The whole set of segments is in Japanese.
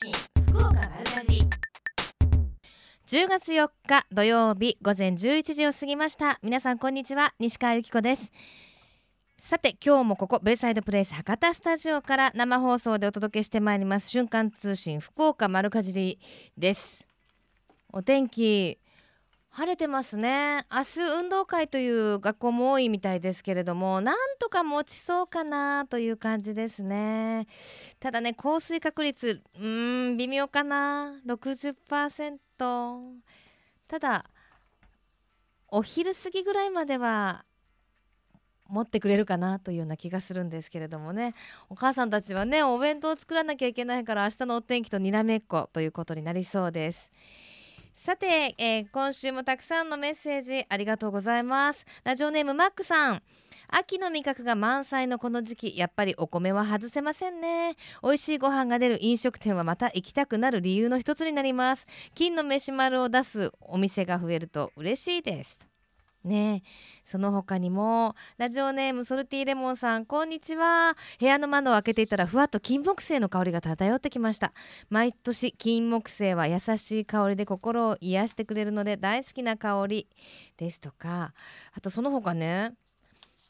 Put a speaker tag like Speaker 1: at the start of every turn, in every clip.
Speaker 1: 信福岡丸かじ
Speaker 2: 10月4日土曜日午前11時を過ぎました。皆さんこんにちは西川由紀子です。さて今日もここベイサイドプレイス博多スタジオから生放送でお届けしてまいります。瞬間通信福岡丸かじりです。お天気晴れてますね。明日運動会という学校も多いみたいですけれどもなんとか持ちそうかなという感じですね。ただね降水確率うーん微妙かな。60%ただお昼過ぎぐらいまでは持ってくれるかなというような気がするんですけれどもね。お母さんたちはねお弁当を作らなきゃいけないから明日のお天気とにらめっこということになりそうです。さて、えー今週もたくさんのメッセージありがとうございます。ラジオネームマックさん。秋の味覚が満載のこの時期やっぱりお米は外せませんね。美味しいご飯が出る飲食店はまた行きたくなる理由の一つになります。金の飯丸を出すお店が増えると嬉しいです。ね。その他にもラジオネームソルティレモンさんこんにちは。部屋の窓を開けていたらふわっと金木犀の香りが漂ってきました。毎年金木犀は優しい香りで心を癒してくれるので大好きな香りですとか。あとその他ね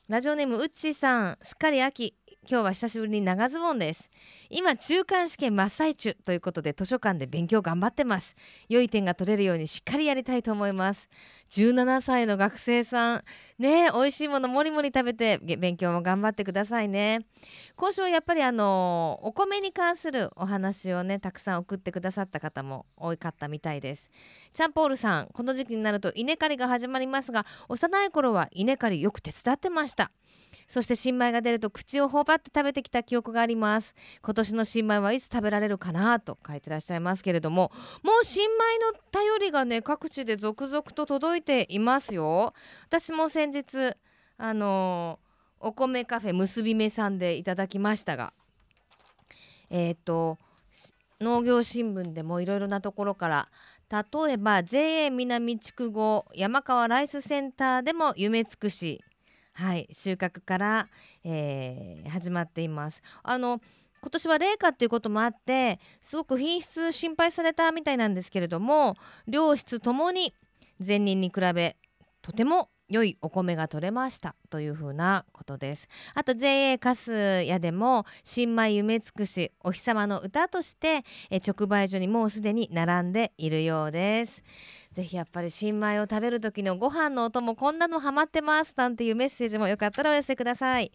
Speaker 2: ラジオネームうっちーさんすっかり秋。今日は久しぶりに長ズボンです。今中間試験真っ最中ということで図書館で勉強頑張ってます。良い点が取れるようにしっかりやりたいと思います。17歳の学生さん。ね美味しいものもりもり食べて勉強も頑張ってくださいね。今週はやっぱりあのお米に関するお話をねたくさん送ってくださった方も多かったみたいです。チャンポールさんこの時期になると稲刈りが始まりますが幼い頃は稲刈りよく手伝ってました。そして新米が出ると口を頬張って食べてきた記憶があります。今年の新米はいつ食べられるかなと書いてらっしゃいますけれどももう新米の便りがね各地で続々と届いていますよ。私も先日あのーお米カフェ結び目さんでいただきましたがえっ、と農業新聞でもいろいろなところから例えば JA 南筑後山川ライスセンターでも夢尽くしはい収穫から、えー始まっています。あの今年は冷夏っていうこともあってすごく品質心配されたみたいなんですけれども良質ともに前年に比べとても良いお米が取れましたというふうなことです。あと JA カス屋でも新米夢尽くしお日様の歌としてえ直売所にもうすでに並んでいるようです。ぜひやっぱり新米を食べる時のご飯の音もこんなのハマってますなんていうメッセージもよかったらお寄せください。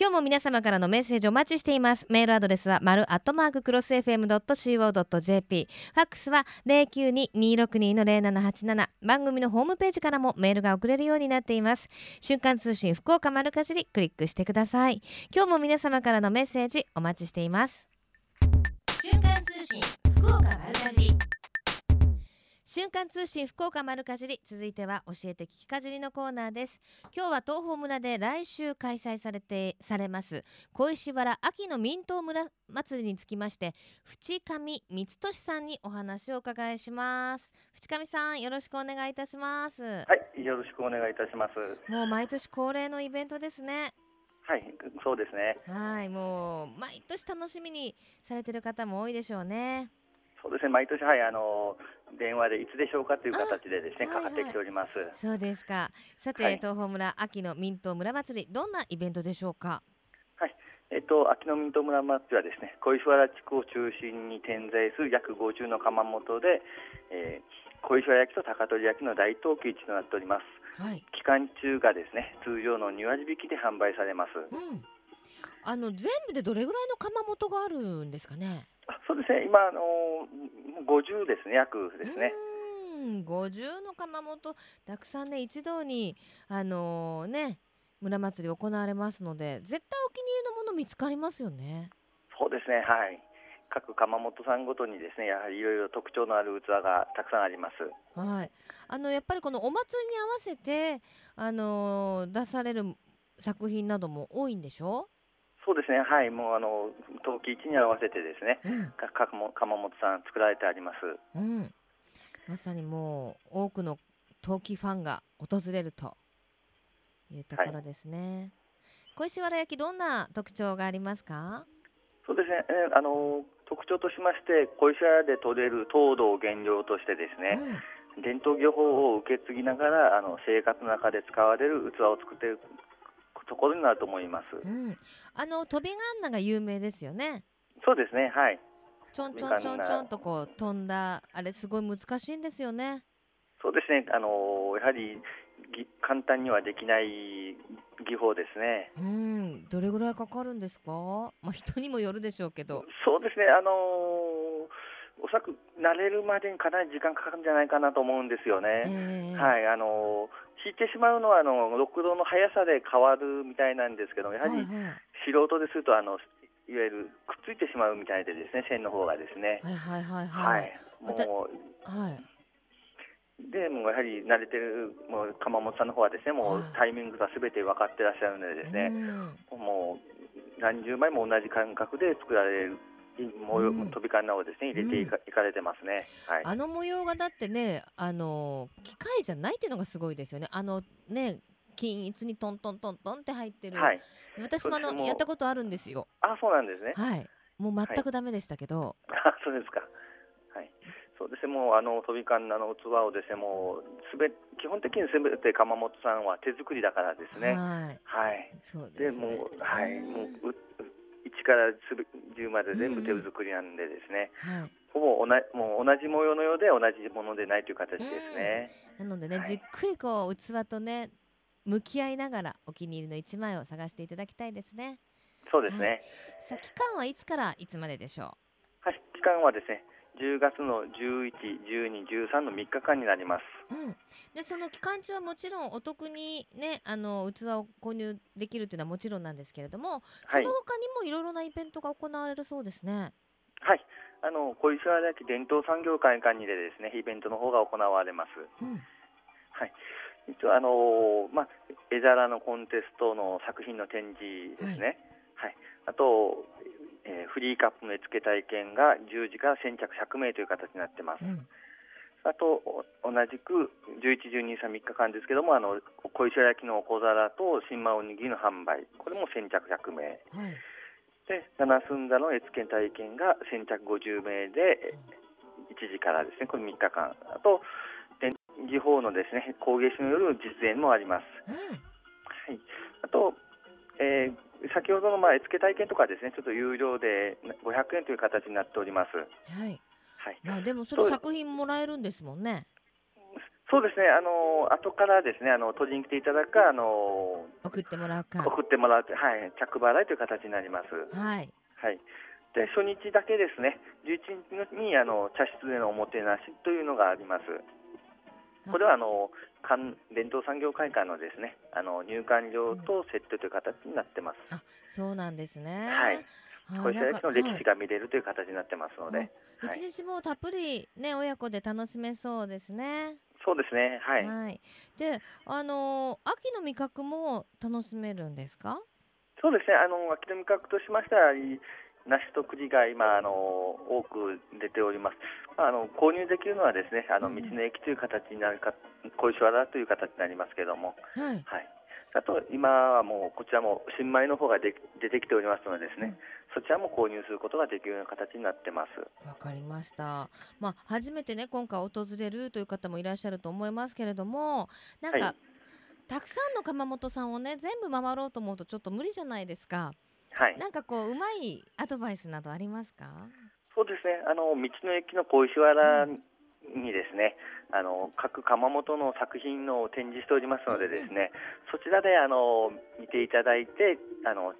Speaker 2: 今日も皆様からのメッセージお待ちしています。メールアドレスは丸アットマーククロス FM.co.jp ファックスは092-262-0787番組のホームページからもメールが送れるようになっています。瞬間通信福岡丸かじりクリックしてください。今日も皆様からのメッセージお待ちしています。
Speaker 1: 瞬間通信福岡丸かじり。
Speaker 2: 瞬間通信福岡丸かじり続いては教えて聞きかじりのコーナーです。今日は東峰村で来週開催されてされます小石原秋の民東村祭りにつきまして淵上光俊さんにお話をお伺いします。淵上さんよろしくお願いいたします。
Speaker 3: はい、よろしくお願いいたします。
Speaker 2: もう毎年恒例のイベントですね。
Speaker 3: はい、そうですね。
Speaker 2: はいもう毎年楽しみにされてる方も多いでしょうね
Speaker 3: そうですね、毎年、はい、あの、電話でいつでしょうかという形でですね、かかってきております。
Speaker 2: そうですか。さて、
Speaker 3: はい。
Speaker 2: 東峰村秋の民東村祭りどんなイベントでしょうか？
Speaker 3: えっと、秋の民東村町はですね、小石原地区を中心に点在する約50の窯元で、えー小石原焼きと高取焼きの大東期市となっております。
Speaker 2: はい。
Speaker 3: 期間中がですね、通常の2割引きで販売されます。
Speaker 2: うん。あの全部でどれぐらいの窯元があるんですかね？
Speaker 3: あそうですね、今、あの50ですね、約ですね。
Speaker 2: うーん。50の窯元たくさんね一堂にあのね村祭り行われますので絶対お気に入りのもの見つかりますよね。
Speaker 3: そうですね、はい。各窯元さんごとにですね、やはりいろいろ特徴のある器がたくさんあります。
Speaker 2: はい。あのやっぱりこのお祭りに合わせてあの出される作品なども多いんでしょ？
Speaker 3: そうですね、はい、もうあの陶器市に合わせてですね、
Speaker 2: うん。
Speaker 3: か各も窯元さん作られてあります。
Speaker 2: うん、まさにもう多くの陶器ファンが訪れるというところですね。小石原焼きどんな特徴がありますか？
Speaker 3: そうですね、えーあの特徴徴としまして小石原で取れる糖度を原料としてですね、伝統技法を受け継ぎながらあの生活の中で使われる器を作っているところになると思います。
Speaker 2: うん、あの飛びガンナが有名ですよね。
Speaker 3: そうですね、はい。
Speaker 2: ちょんちょんちょんちょんとこう飛んだあれすごい難しいんですよね。
Speaker 3: そうですね。あのやはりぎ簡単にはできない技法ですね。
Speaker 2: うん、どれぐらいかかるんですか？まあ人にもよるでしょうけど。
Speaker 3: そうですね。あのおそらく慣れるまでにかなり時間かかるんじゃないかなと思うんですよね。
Speaker 2: えー
Speaker 3: はい、あの引いてしまうのはあの六道の速さで変わるみたいなんですけど、やはり
Speaker 2: はいはい
Speaker 3: 素人でするとあのいわゆるくっついてしまうみたいでですね、線の方がですね。
Speaker 2: はいはいはい
Speaker 3: は
Speaker 2: はい。
Speaker 3: い。
Speaker 2: また
Speaker 3: も
Speaker 2: はい。
Speaker 3: うでもうやはり慣れてるもう鎌本さんの方はですね、もう
Speaker 2: はい
Speaker 3: タイミングがすべて分かってらっしゃるのでですね、
Speaker 2: うん
Speaker 3: もう何十枚も同じ感覚で作られる模様、
Speaker 2: うん
Speaker 3: 飛びカンナをですね入れていか,、いかれてますね。はい。
Speaker 2: あの模様がだってね、あの機械じゃないっていうのがすごいですよね。あのね、均一にトントントントンって入ってる。
Speaker 3: はい。
Speaker 2: 私もあのやったことあるんですよ。
Speaker 3: あ、そうなんですね。
Speaker 2: はい。もう全くダメでしたけど。
Speaker 3: あ、そうですか。はい。そうですね。もうあの飛びカンナの器をですね、もうすべ基本的にすべて鎌本さんは手作りだからですね。
Speaker 2: はい。
Speaker 3: はい。
Speaker 2: そうです、ね。
Speaker 3: でもうはいもうう一からすべ10まで全部手作りなんでですね、
Speaker 2: はい。
Speaker 3: ほぼおなもう同じ模様のようで同じものでないという形ですね。
Speaker 2: なのでね、
Speaker 3: はい
Speaker 2: じっくりこう器とね向き合いながらお気に入りの一枚を探していただきたいですね。
Speaker 3: そうですね。
Speaker 2: さあ期間はいつからいつまででしょ
Speaker 3: はい。期間はですね、10月の11、12、13の3日間になります。
Speaker 2: う。うん。でその期間中はもちろんお得にねあの器を購入できるというのはもちろんなんですけれども、
Speaker 3: はい
Speaker 2: その他にもいろいろなイベントが行われるそうですね。
Speaker 3: はい。あの小石原焼伝統産業会館にでですね、イベントの方が行われます。
Speaker 2: うん。
Speaker 3: はい。一応あのまあ絵皿のコンテストの作品の展示ですね。はい。あと、えーフリーカップの絵付け体験が10時から先着100名という形になってます。
Speaker 2: うん。
Speaker 3: あとお同じく11、12、3、3日間ですけども、あの小石原焼きの小皿と新米おにぎりの販売、これも先着100名。
Speaker 2: はい。
Speaker 3: で、七寸座の絵付け体験が先着50名で1時からですね、これ3日間。あと、展示法のですね、工芸士による実演もあります。
Speaker 2: うん。
Speaker 3: はい。あと、えー先ほどのまあ絵付け体験とかですね、ちょっと有料で500円という形になっております。
Speaker 2: はい。
Speaker 3: はい。
Speaker 2: まあでもそれ
Speaker 3: そう
Speaker 2: 作品もらえるんですもんね。
Speaker 3: そうですね、あの後からですね、あの取りに来ていただくか、あの
Speaker 2: 送ってもらうか。
Speaker 3: 送ってもらうと、はい、着払いという形になります。
Speaker 2: はい。
Speaker 3: はい。で、初日だけですね、11日にあの茶室でのおもてなしというのがあります。これはあの関伝統産業会館のですね、あの入館料とセットという形になってます。
Speaker 2: あ、そうなんですね。
Speaker 3: はい
Speaker 2: あ
Speaker 3: 小石原焼きの歴史
Speaker 2: はい
Speaker 3: が見れるという形になってますので、はい
Speaker 2: 一日もたっぷりね親子で楽しめそうですね。
Speaker 3: そうですね、はい。
Speaker 2: で、あのー秋の味覚も楽しめるんですか？
Speaker 3: そうですね、あの秋の味覚としましては、梨と栗が今あの多く出ております。まああの購入できるのはですね、あの
Speaker 2: うん
Speaker 3: 道の駅という形になるか、小石原という形になりますけども、
Speaker 2: はい。
Speaker 3: はい。あと今はもうこちらも新米の方がで出てきておりますのでですね、そちらも購入することができるような形になってます。
Speaker 2: わかりました。まあ初めてね今回訪れるという方もいらっしゃると思いますけれども、なんか、
Speaker 3: はい
Speaker 2: たくさんの窯元さんをね全部回ろうと思うとちょっと無理じゃないですか。
Speaker 3: はい。
Speaker 2: なんかこううまいアドバイスなどありますか？
Speaker 3: そうですね。あの道の駅の小石原にですね、あの各窯元の作品の展示しておりますのでですね、そちらであの見ていただいて、あの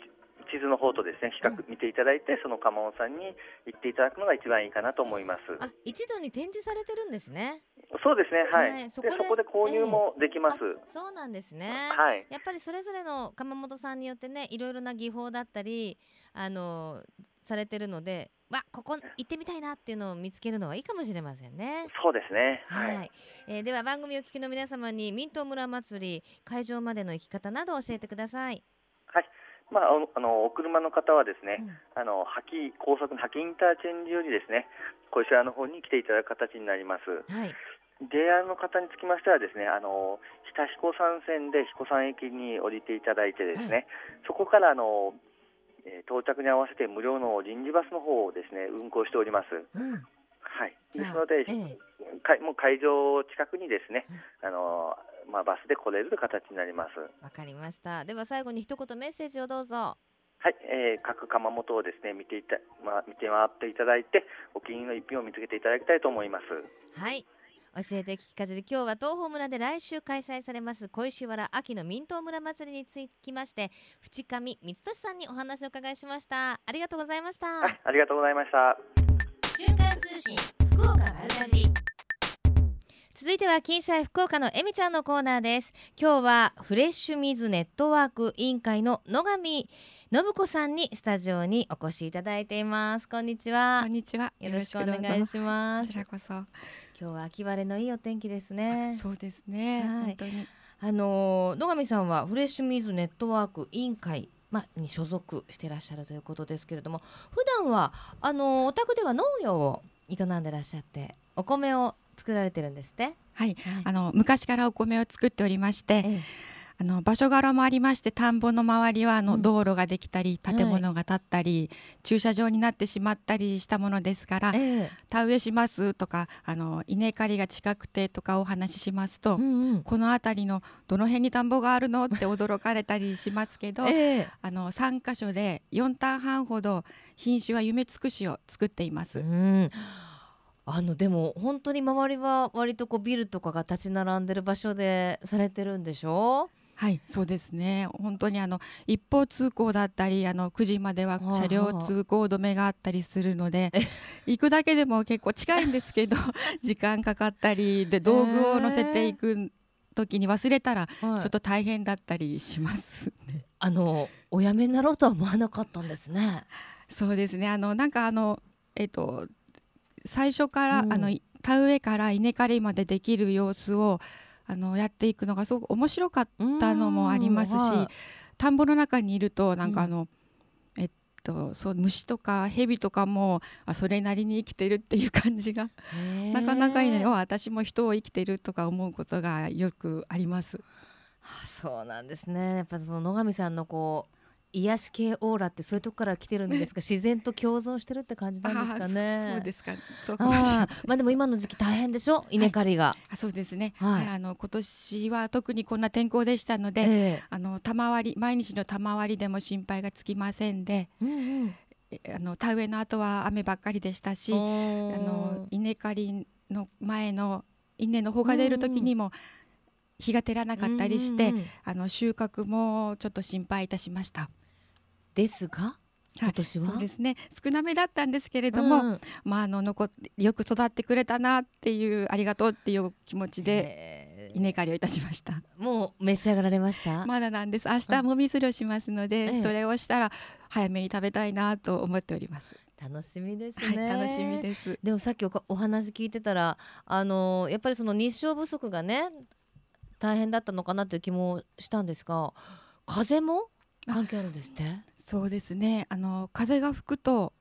Speaker 3: 地図の方とですね比較見ていただいて、その窯元さんに行っていただくのが一番いいかなと思います。
Speaker 2: あ、一度に展示されてるんですね。
Speaker 3: そうですね。はい。
Speaker 2: はいそ
Speaker 3: で
Speaker 2: こで
Speaker 3: そこで購入もできます。
Speaker 2: あそうなんですね。
Speaker 3: はい。
Speaker 2: やっぱりそれぞれの窯元さんによってねいろいろな技法だったりあのされてるのでわここ行ってみたいなっていうのを見つけるのはいいかもしれませんね。
Speaker 3: そうですね。
Speaker 2: は、
Speaker 3: はいい。
Speaker 2: えーでは番組をお聞きの皆様にミント村祭り会場までの行き方など教えてください。
Speaker 3: はい。まあ、おあのお車の方はですね、
Speaker 2: うん
Speaker 3: あの萩高速の萩インターチェンジよりですね、小石原の方に来ていただく形になります。
Speaker 2: はい。
Speaker 3: JR の方につきましてはですね、あの北彦山線で彦山駅に降りていただいてですね、そこからあのえー到着に合わせて無料の臨時バスの方をですね運行しております。
Speaker 2: うん、
Speaker 3: はい。ですので、
Speaker 2: ええ
Speaker 3: かもう会場近くにですね、あのまあバスで来れる形になります。
Speaker 2: わかりました。では最後に一言メッセージをどうぞ。
Speaker 3: はい、えー各窯元をですね見ていた、まあ、見て回っていただいてお気に入りの一品を見つけていただきたいと思います。
Speaker 2: はい。教えて聞きかじり今日は東邦村で来週開催されます小石原秋の民東村祭りにつきまして淵上光俊さんにお話をお伺いしました。ありがとうございました。
Speaker 3: はい、ありがとうございました。
Speaker 1: 瞬間通信福岡丸かじり
Speaker 2: 続いては金シャイ福岡のえみちゃんのコーナーです。今日はフレッシュ水ネットワーク委員会の野上信子さんにスタジオにお越しいただいています。こんにちは。
Speaker 4: こんにちは。
Speaker 2: よろしくお願いします。
Speaker 4: こちらこそ。
Speaker 2: 今日は秋晴れのいいお天気ですね
Speaker 4: そうですね。
Speaker 2: はい
Speaker 4: 本当に。
Speaker 2: あのー野上さんはフレッシュ水ネットワーク委員会まあに所属していらっしゃるということですけれども普段はあのーお宅では農業を営んでらっしゃってお米を作られてるんですって、
Speaker 4: はい。
Speaker 2: はい
Speaker 4: あの昔からお米を作っておりまして、
Speaker 2: ええ
Speaker 4: あの場所柄もありまして田んぼの周りはあの、
Speaker 2: うん。
Speaker 4: 道路ができたり
Speaker 2: はい。
Speaker 4: 建物が建ったり、駐車場になってしまったりしたものですから、
Speaker 2: ええ。
Speaker 4: 田植えしますとかあの稲刈りが近くてとかお話ししますと、
Speaker 2: うんうん。
Speaker 4: この辺りのどの辺に田んぼがあるのって驚かれたりしますけど、
Speaker 2: ええ。
Speaker 4: あの3箇所で4単半ほど品種は夢尽くしを作っています。
Speaker 2: うん。あのでも本当に周りは割とこうビルとかが立ち並んでる場所でされてるんでしょ？
Speaker 4: はい、そうですね。本当にあの一方通行だったり、あの9時までは
Speaker 2: はあ
Speaker 4: 車両通行止めがあったりするので、行くだけでも結構近いんですけど、時間かかったりで道具を乗せていく時に忘れたらち
Speaker 2: はい
Speaker 4: ょっと大変だったりします。
Speaker 2: あのお辞めになろうとは思わなかったんですね。
Speaker 4: そうですね。あのなんかあのえっと最初から、
Speaker 2: うん
Speaker 4: あの田植えから稲刈りまでできる様子をあのやっていくのがすごく面白かったのもありますし、
Speaker 2: うんはい
Speaker 4: 田んぼの中にいるとなんか
Speaker 2: うん。
Speaker 4: あの、えっとそう虫とか蛇とかもあそれなりに生きてるっていう感じが。なかなかいいのに、あ私も人を生きてるとか思うことがよくあります。
Speaker 2: あそうなんですね。やっぱその野上さんのこう癒し系オーラってそういうとこから来てるんですか？自然と共存してるって感じなんですかね。
Speaker 4: あそうですか。そうかもしれない。
Speaker 2: あーまあでも今の時期大変でしょ？稲刈りが、
Speaker 4: あそうですね。
Speaker 2: はい。
Speaker 4: はいあの今年は特にこんな天候でしたので、
Speaker 2: ええ。
Speaker 4: あの賜り毎日の賜りでも心配がつきませんで、
Speaker 2: うんうん。
Speaker 4: えあの田植えの後は雨ばっかりでしたし、あの稲刈りの前の稲の穂が出る時にも日が照らなかったりして、あの収穫もちょっと心配いたしました。
Speaker 2: ですが今年は、
Speaker 4: そうですね。少なめだったんですけれども、
Speaker 2: うん。
Speaker 4: まああの残っよく育ってくれたなっていうありがとうっていう気持ちで
Speaker 2: ええ
Speaker 4: 稲刈りをいたしました。
Speaker 2: もう召し上がられました、
Speaker 4: まだなんです。明日もみすりをしますので、
Speaker 2: ええ。
Speaker 4: それをしたら早めに食べたいなと思っております。
Speaker 2: 楽しみです
Speaker 4: はい、
Speaker 2: ね、
Speaker 4: 楽しみです。
Speaker 2: でもさっきお話聞いてたらあのやっぱりその日照不足がね大変だったのかなという気もしたんですが風も関係あるんですって？
Speaker 4: そうですね。あの風が吹くと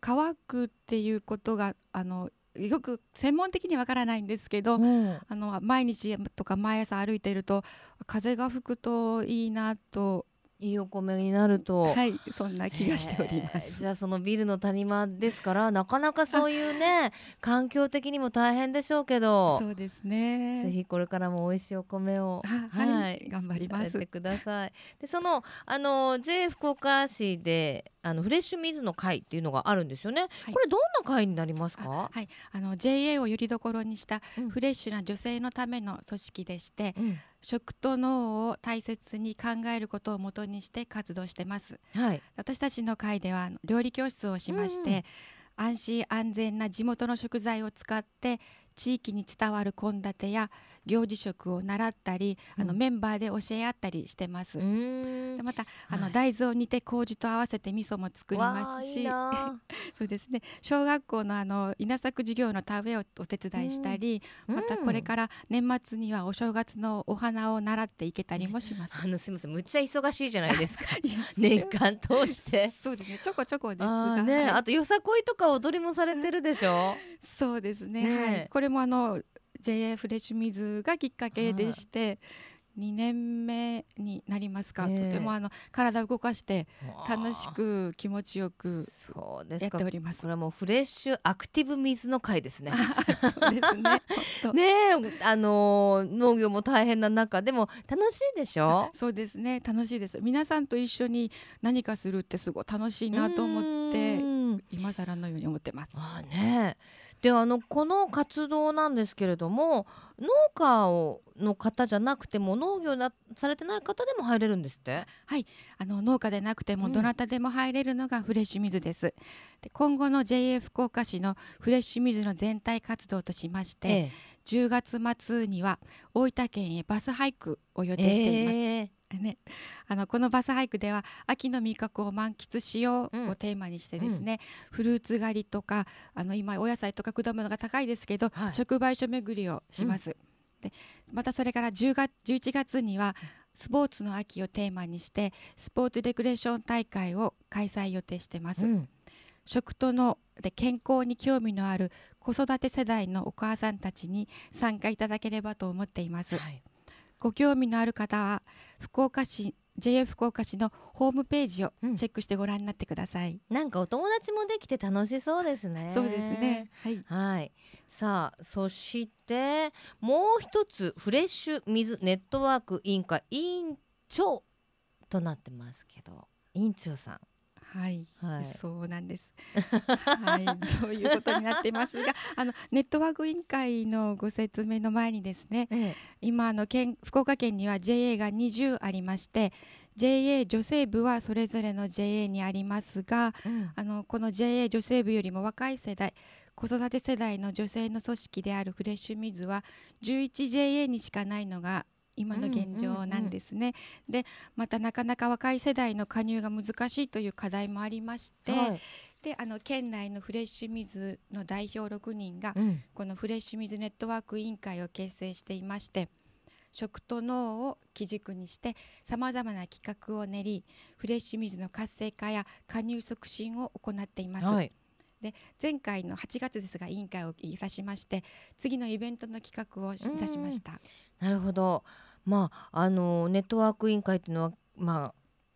Speaker 4: 乾くっていうことがあのよく専門的にわからないんですけど、
Speaker 2: うん
Speaker 4: あの毎日とか毎朝歩いてると風が吹くといいなと、
Speaker 2: いいお米になると、
Speaker 4: はい、そんな気がしておりま
Speaker 2: へー
Speaker 4: す。
Speaker 2: じゃあそのビルの谷間ですからなかなかそういうね 環境的にも大変でしょうけど
Speaker 4: そうです
Speaker 2: ぜ
Speaker 4: ね。
Speaker 2: ひこれからも美味しいお米を
Speaker 4: ははい頑張ります
Speaker 2: てください。でそのあの J 福岡市であのフレッシュ水の会っていうのがあるんですよね。
Speaker 4: はい
Speaker 2: これどんな会になります
Speaker 4: あ
Speaker 2: か？
Speaker 4: はい、あの JA をよりどころにした
Speaker 2: うん
Speaker 4: フレッシュな女性のための組織でして、
Speaker 2: うん
Speaker 4: 食と脳を大切に考えることをもとにして活動してます。
Speaker 2: はい。
Speaker 4: 私たちの会では料理教室をしまして、
Speaker 2: うん
Speaker 4: 安心安全な地元の食材を使って地域に伝わる献立や行事食を習ったり、あの
Speaker 2: うん
Speaker 4: メンバーで教え合ったりしてます。でまたあの、
Speaker 2: はい
Speaker 4: 大豆を煮て麹と合わせて味噌も作りますし。そうですね。小学校のあの稲作授業の田植えをお手伝いしたり、
Speaker 2: うん。
Speaker 4: またこれから年末にはお正月のお花を習っていけたりもします。
Speaker 2: あのすみません。むっちゃ忙しいじゃないですか。年間通して。
Speaker 4: そうですね。ちょこちょこです
Speaker 2: あ
Speaker 4: が、
Speaker 2: ーね、
Speaker 4: はい。
Speaker 2: あとよさこいとか踊りもされてるでしょ？
Speaker 4: そうですね。はい、これもあの JA フレッシュ水がきっかけでして、2年目になりますか、
Speaker 2: ええ。
Speaker 4: とてもあの体を動かして楽しく気持ちよくやっております。
Speaker 2: これはもうフレッシュアクティブ水の会ですね。
Speaker 4: ですね。
Speaker 2: ねえあのー農業も大変な中でも楽しいでしょ？
Speaker 4: そうですね。楽しいです。皆さんと一緒に何かするってすごい楽しいなと思って
Speaker 2: うん。
Speaker 4: 今更のように思ってます。
Speaker 2: ああねであのこの活動なんですけれども農家をの方じゃなくても農業なされてない方でも入れるんですって？
Speaker 4: あの農家でなくて
Speaker 2: うん。
Speaker 4: もどなたでも入れるのがフレッシュ水です、で今後の JA 福岡市のフレッシュ水の全体活動としまして、
Speaker 2: え
Speaker 4: 10月末には大分県へバスハイクを予
Speaker 2: え
Speaker 4: 定しています、
Speaker 2: ええ。
Speaker 4: ね、あのこのバスハイクでは秋の味覚を満喫しよ
Speaker 2: うん。
Speaker 4: うをテーマにしてですね、フルーツ狩りとかあの今お野菜とか果物が高いですけど、
Speaker 2: はい。
Speaker 4: 直売所巡りをします。でまたそれから10月11月にはスポーツの秋をテーマにしてスポーツレクレーション大会を開催予定してます。
Speaker 2: うん
Speaker 4: 食とので健康に興味のある子育て世代のお母さんたちに参加いただければと思っています。
Speaker 2: はい
Speaker 4: ご興味のある方は福岡市 JA 福岡市のホームページを
Speaker 2: うん
Speaker 4: チェックしてご覧になってください。
Speaker 2: なんかお友達もできて楽しそうですね
Speaker 4: そうですね。はい。
Speaker 2: はい。さあ、そしてもう一つフレッシュ水ネットワーク委員会委員長となってますけど、委員長さ
Speaker 4: はい。
Speaker 2: ん、はい。
Speaker 4: そうなんです。はい、そういうことになっていますが、あのネットワーク委員会のご説明の前にですね、
Speaker 2: え
Speaker 4: 今あの県福岡県には JA が20ありまして、JA 女性部はそれぞれの JA にありますが、
Speaker 2: えうん
Speaker 4: あのこの JA 女性部よりも若い世代子育て世代の女性の組織であるフレッシュミズは 11JA にしかないのが今の現状なんですね。でまたなかなか若い世代の加入が難しいという課題もありまして、
Speaker 2: はい
Speaker 4: であの県内のフレッシュミズの代表6人が
Speaker 2: うん
Speaker 4: このフレッシュ水ネットワーク委員会を結成していまして食と脳を基軸にしてさまざまな企画を練りフレッシュ水の活性化や加入促進を行っています、
Speaker 2: はい。
Speaker 4: 前回の8月ですが委員会をいたしまして次のイベントの企画をいたしました
Speaker 2: なるほど。まああのネットワーク委員会っていうのはまあ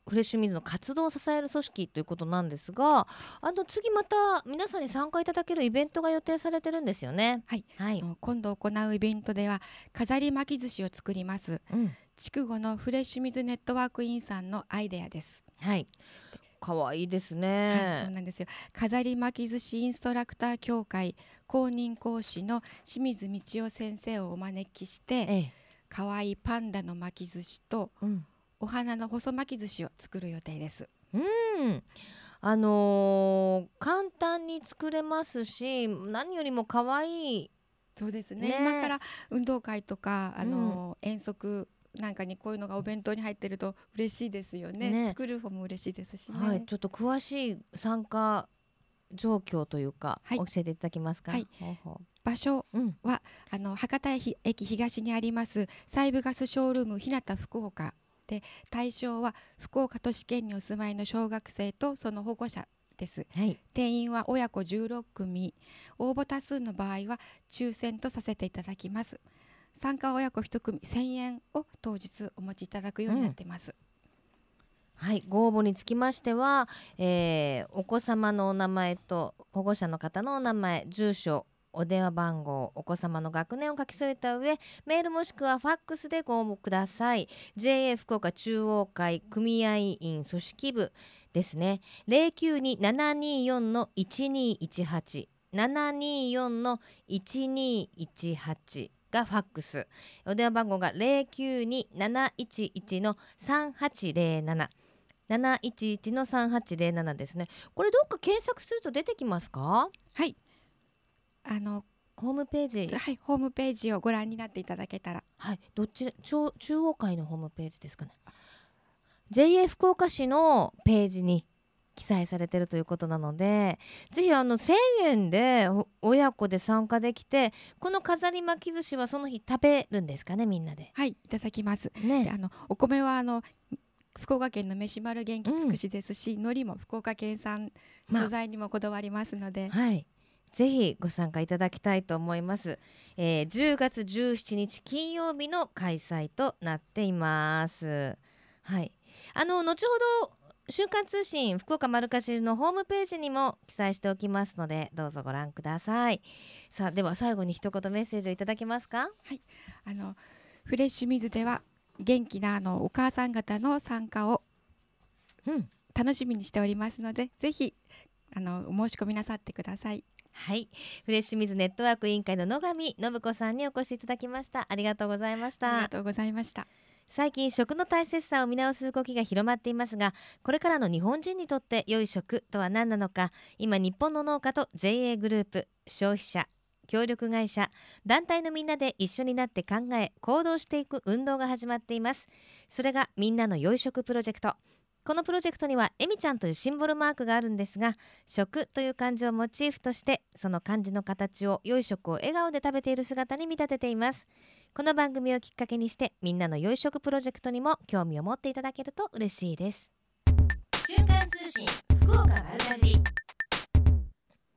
Speaker 2: フレッシュ水の活動を支える組織ということなんですが、あの次また皆さんに参加いただけるイベントが予定されてるんですよね。
Speaker 4: はい。
Speaker 2: はい
Speaker 4: 今度行うイベントでは飾り巻き寿司を作ります
Speaker 2: うん。
Speaker 4: 筑後のフレッシュ水ネットワーク委員さんのアイデアです
Speaker 2: はい。可愛いです
Speaker 4: はい、
Speaker 2: ね。
Speaker 4: そうなんですよ。飾り巻き寿司インストラクター協会公認講師の清水道夫先生をお招きして、
Speaker 2: ええ。
Speaker 4: 可愛いパンダの巻き寿司と
Speaker 2: うん。
Speaker 4: お花の細巻き寿司を作る予定です。
Speaker 2: うん。あのー簡単に作れますし、何よりも可愛い。
Speaker 4: そうですね。
Speaker 2: ね
Speaker 4: 今から運動会とかあの、遠足なんかにこういうのがお弁当に入ってると嬉しいですよね。
Speaker 2: ね
Speaker 4: 作る方も嬉しいですしね。
Speaker 2: はい。ちょっと詳しい参加状況というか、
Speaker 4: はい
Speaker 2: 教えていただけますか？
Speaker 4: はい場所
Speaker 2: う。うん。
Speaker 4: あの博多駅東にありますサイブガスショールーム日向福岡で対象は福岡都市圏にお住まいの小学生とその保護者です
Speaker 2: はい。
Speaker 4: 定員は親子16組応募多数の場合は抽選とさせていただきます参加親子1組1000円を当日お持ちいただくようになってます、
Speaker 2: はい、ご応募につきましては、えーお子様のお名前と保護者の方のお名前、住所、お電話番号、お子様の学年を書き添えた上、メールもしくはファックスでご応募ください。JA 福岡中央会組合員組織部ですね。092-724の1218。724の1218がファックス。お電話番号が092-711の3807。711の3807ですね。これどっか検索すると出てきますか？
Speaker 4: はいあの
Speaker 2: ホームページ。
Speaker 4: はいホームページをご覧になっていただけたら
Speaker 2: はい、どっち中中央会のホームページですかね。JA 福岡市のページに記載されてるということなので、ぜひあの1000円でお親子で参加できて、この飾り巻き寿司はその日食べるんですかね、みんなで？
Speaker 4: はいいただきます。で
Speaker 2: ね。
Speaker 4: あのお米はあの福岡県の飯丸元気つくしですし、海苔も福岡県産
Speaker 2: まあ。
Speaker 4: 素材にもこだわりますので、
Speaker 2: はい。ぜひご参加いただきたいと思います、えー10月17日金曜日の開催となっています。はい。あの後ほど週刊通信福岡丸かじりのホームページにも記載しておきますのでどうぞご覧ください。さあでは最後に一言メッセージをいただけますか？
Speaker 4: あのフレッシュ水では元気なあのお母さん方の参加を
Speaker 2: うん。
Speaker 4: 楽しみにしておりますのでぜひあのお申し込みなさってください。
Speaker 2: はい。フレッシュ水ネットワーク委員会の野上信子さんにお越しいただきました。ありがとうございました。
Speaker 4: ありがとうございました
Speaker 2: 最近食の大切さを見直す動きが広まっていますがこれからの日本人にとって良い食とは何なのか今日本の農家と JA グループ消費者協力会社団体のみんなで一緒になって考え行動していく運動が始まっています。それがみんなの良い食プロジェクト。このプロジェクトにはえみちゃんというシンボルマークがあるんですが食という漢字をモチーフとしてその漢字の形を良い食を笑顔で食べている姿に見立てています。この番組をきっかけにしてみんなの良い食プロジェクトにも興味を持っていただけると嬉しいです。
Speaker 1: 瞬間通信福岡丸かじり。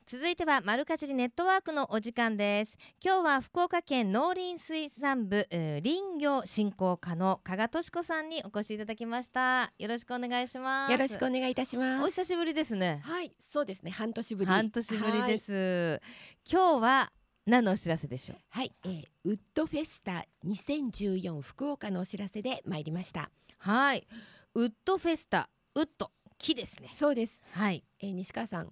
Speaker 2: 続いては丸かじりネットワークのお時間です。今日は福岡県農林水産部、えー林業振興課の加賀敏子さんにお越しいただきました。よろしくお願いします。
Speaker 5: よろしくお願いいたします。
Speaker 2: お久しぶりですね。
Speaker 5: はい、そうですね。半年ぶり。
Speaker 2: 半年ぶりです。今日は何のお知らせでしょう？
Speaker 5: はい。はい、えーウッドフェスタ2014福岡のお知らせで参りました。
Speaker 2: はい。ウッドフェスタウッド木ですね。
Speaker 5: そうです。
Speaker 2: はい。
Speaker 5: えー西川さん、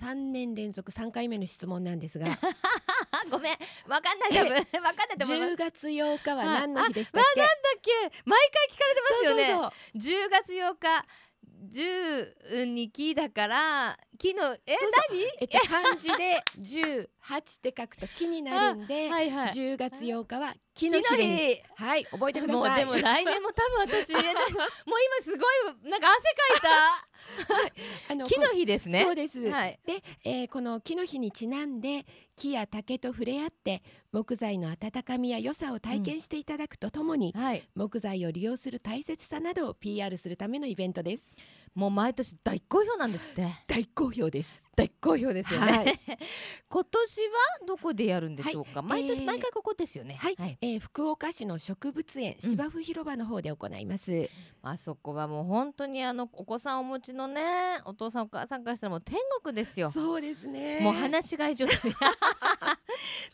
Speaker 5: 3年連続3回目の質問なんですが、
Speaker 2: あ ごめんわかんない。多分わかんないと思います。
Speaker 5: 10月8日は
Speaker 2: はい。
Speaker 5: 何の日でしたっけ？
Speaker 2: だっけ？毎回聞かれてますよね。
Speaker 5: そうそうそう。
Speaker 2: 10月8日10に木だから木のえ
Speaker 5: そう えっと漢字で18って書くと木になるんで、
Speaker 2: 何はいはい。
Speaker 5: 10月8日は木の日。はい、覚えてくだ
Speaker 2: もう
Speaker 5: さい。
Speaker 2: でも来年も多分私 もう今すごいなんか汗かい
Speaker 5: あの
Speaker 2: た木の日ですね。
Speaker 5: そうです。
Speaker 2: はい。
Speaker 5: で、えーこの木の日にちなんで木や竹と触れ合って木材の温かみや良さを体験していただくとともに、
Speaker 2: はい。
Speaker 5: 木材を利用する大切さなどを PR するためのイベントです
Speaker 2: もう毎年大好評なんですって。
Speaker 5: 大好評です。
Speaker 2: 大好評ですよね、
Speaker 5: はい。
Speaker 2: 今年はどこでやるんでしょうか、毎年、
Speaker 5: えー
Speaker 2: 毎回ここですよね。
Speaker 5: はい、えー福岡市の植物園芝生広場の方で行います、
Speaker 2: あそこはもう本当にあのお子さんお持ちのねお父さんお母さんからしたらもう天国ですよ。
Speaker 5: そうですね。
Speaker 2: もう話し飼い状態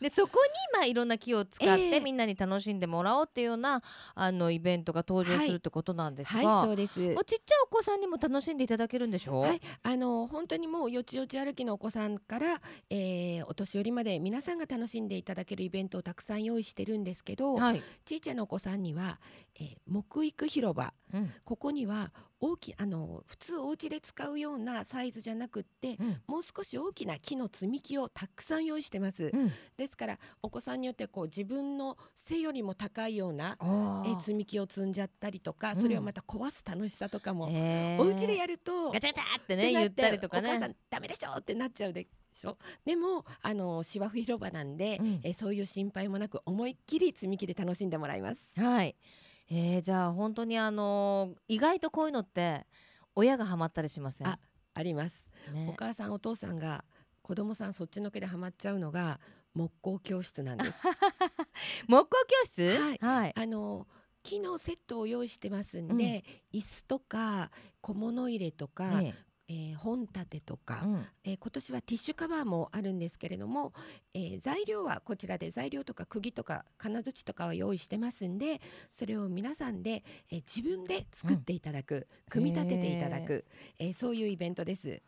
Speaker 2: でそこにまあいろんな木を使って、
Speaker 5: ええ。
Speaker 2: みんなに楽しんでもらおうっていうようなあのイベントが登場するってことなんですが、
Speaker 5: はいそうです。
Speaker 2: もうちっちゃいお子さんにも楽しんでいただけるんでしょう、
Speaker 5: はい、あの本当にもうよちよち歩きのお子さんから、えーお年寄りまで皆さんが楽しんでいただけるイベントをたくさん用意してるんですけど、
Speaker 2: はい。
Speaker 5: ちいちゃなお子さんには、えー木育広場。
Speaker 2: うん。
Speaker 5: ここには大きあの普通お家で使うようなサイズじゃなくって
Speaker 2: うん。
Speaker 5: もう少し大きな木の積み木をたくさん用意してます。
Speaker 2: うん。
Speaker 5: ですからお子さんによってこう自分の背よりも高いような
Speaker 2: お
Speaker 5: え
Speaker 2: ー
Speaker 5: 積み木を積んじゃったりとか、
Speaker 2: うん。
Speaker 5: それをまた壊す楽しさとかも、
Speaker 2: へー。
Speaker 5: お家でやると
Speaker 2: ガチャガチャってね言ったりとか
Speaker 5: お母さ
Speaker 2: ね。
Speaker 5: んダメでしょってなっちゃうでしょ？でもあの芝生広場なんで、
Speaker 2: うん。
Speaker 5: えそういう心配もなく思いっきり積み木で楽しんでもらいます。
Speaker 2: はい、えー、じゃあ本当にあのー意外とこういうのって親がハマったりしません？
Speaker 5: ああります。お
Speaker 2: ね、
Speaker 5: 母さんお父さんが子供さんそっちのけでハマっちゃうのが木工教室なんです。
Speaker 2: 木工教室？
Speaker 5: はい。
Speaker 2: はい、
Speaker 5: あの木のセットを用意してますんで、椅子とか小物入れとか、
Speaker 2: ね
Speaker 5: えー本立てとか、
Speaker 2: うん。
Speaker 5: えー今年はティッシュカバーもあるんですけれども、えー材料はこちらで材料とか釘とか金槌とかは用意してますんでそれを皆さんで、えー自分で作っていただく、組み立てていただく、えーそういうイベントです。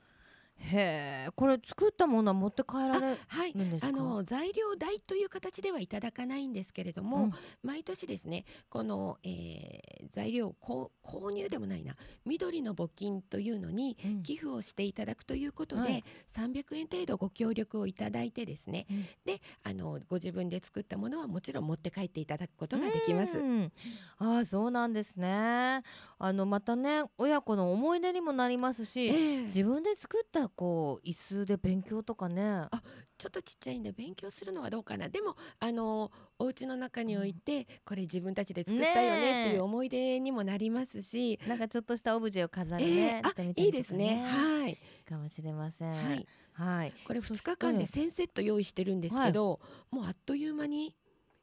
Speaker 2: へえこれ作ったものは持って帰られる
Speaker 5: はい
Speaker 2: んですか？
Speaker 5: あの材料代という形ではいただかないんですけれども、
Speaker 2: うん。
Speaker 5: 毎年ですねこの、えー材料をこう購入でもないな緑の募金というのに
Speaker 2: うん。
Speaker 5: 寄付をしていただくということで、
Speaker 2: はい。
Speaker 5: 300円程度ご協力をいただいてですね、
Speaker 2: うん。
Speaker 5: であのご自分で作ったものはもちろん持って帰っていただくことができます。
Speaker 2: うん。ああそうなんですね。あのまたね親子の思い出にもなりますし、
Speaker 5: ええ。
Speaker 2: 自分で作っただこう椅子で勉強とかね。
Speaker 5: ちょっとちっちゃいんで勉強するのはどうかな。でもあのお家の中に置いて、これ自分たちで作ったよねっていう思い出にもなりますし、
Speaker 2: なんかちょっとしたオブジェを飾る
Speaker 5: え
Speaker 2: ね、
Speaker 5: ーあ
Speaker 2: してみた
Speaker 5: いいですね。はい、
Speaker 2: かもしれません。
Speaker 5: はい、
Speaker 2: はい。
Speaker 5: これ
Speaker 2: そ
Speaker 5: 2日間で
Speaker 2: ええ
Speaker 5: 1000セット用意してるんですけど、もうあっという間に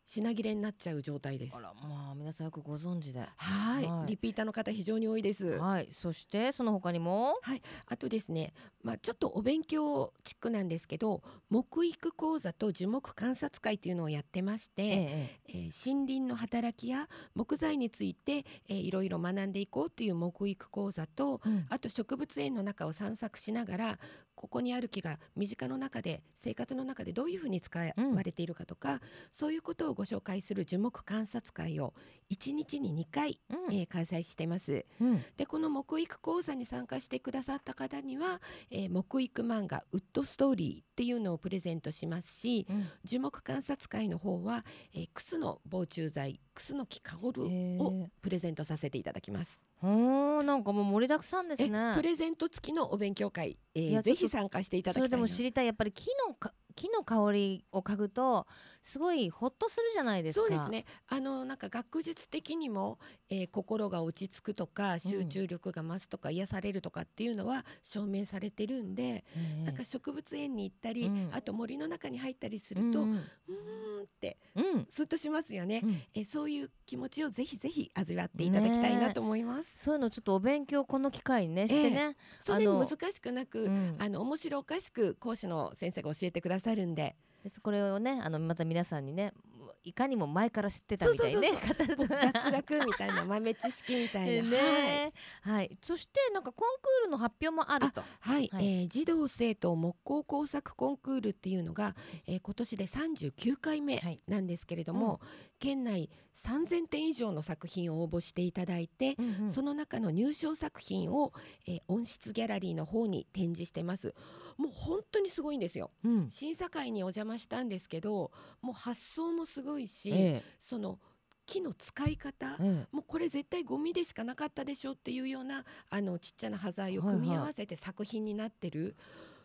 Speaker 5: 品切れになっちゃう状態です。
Speaker 2: あらまあ皆さんよくご存知で。
Speaker 5: はい。
Speaker 2: はい。
Speaker 5: リピーターの方非常に多いです。
Speaker 2: はい。そしてその他にも？
Speaker 5: あとですね、まあ、ちょっとお勉強チックなんですけど木育講座と樹木観察会っていうのをやってまして、
Speaker 2: ええ
Speaker 5: えー森林の働きや木材について、えーいろいろ学んでいこうっていう木育講座と
Speaker 2: うん。
Speaker 5: あと植物園の中を散策しながらここにある木が身近の中で生活の中でどういうふうに使われているかとか、そういうことをご紹介する樹木観察会を1日に2回、
Speaker 2: うん。
Speaker 5: えー開催しています。
Speaker 2: うん。
Speaker 5: でこの木育講座に参加してくださった方には、えー木育漫画「ウッドストーリー」っていうのをプレゼントしますし
Speaker 2: うん。
Speaker 5: 樹木観察会の方は、えー、クスの防虫剤クスの木香る
Speaker 2: へ
Speaker 5: を
Speaker 2: ー。
Speaker 5: プレゼントさせていただきます。
Speaker 2: おーなんかもう盛りだくさんです
Speaker 5: え
Speaker 2: ね。
Speaker 5: プレゼント付きのお勉強会、えーぜひ参加していただ
Speaker 2: それで
Speaker 5: きたいな。
Speaker 2: も知りたい。やっぱり木のか木の香りを嗅ぐとすごいホッとするじゃないですか。
Speaker 5: そうですね。あのなんか学術的にも、えー心が落ち着くとか集中力が増すとか、癒されるとかっていうのは証明されてるんで、
Speaker 2: ええ。
Speaker 5: なんか植物園に行ったり、
Speaker 2: うん。
Speaker 5: あと森の中に入ったりす
Speaker 2: うん
Speaker 5: ると、う
Speaker 2: うん
Speaker 5: ーんって
Speaker 2: うん。
Speaker 5: スッとしますよね、
Speaker 2: うん。
Speaker 5: えそういう気持ちをぜひぜひ味わっていただきたいなと思います、
Speaker 2: そういうのちょっとお勉強この機会にねしてね、
Speaker 5: そんなに
Speaker 2: あの
Speaker 5: 難しくなく、
Speaker 2: うん。
Speaker 5: あの面白おかしく講師の先生が教えてくださるんで。
Speaker 2: でこれをねあのまた皆さんにねいかにも前から知ってたみたいにね。
Speaker 5: 雑学みたいな 豆知識みたいな、はい。
Speaker 2: ねはい、そしてなんかコンクールの発表もあると。
Speaker 5: はい、
Speaker 2: はい。
Speaker 5: えー児童生徒木工工作コンクールっていうのが、えー今年で39回目
Speaker 2: はい。
Speaker 5: なんですけれども、県内3000点以上の作品を応募していただいて、
Speaker 2: うんうん。
Speaker 5: その中の入賞作品を、えー温室ギャラリーの方に展示してます。もう本当にすごいんですよ。
Speaker 2: うん。
Speaker 5: 審査会にお邪魔したんですけどもう発想もすごいし、
Speaker 2: え
Speaker 5: その木の使い方、
Speaker 2: ええ。
Speaker 5: もうこれ絶対ゴミでしかなかったでしょっていうようなあのちっちゃな端材を組み合わせて作品になってる、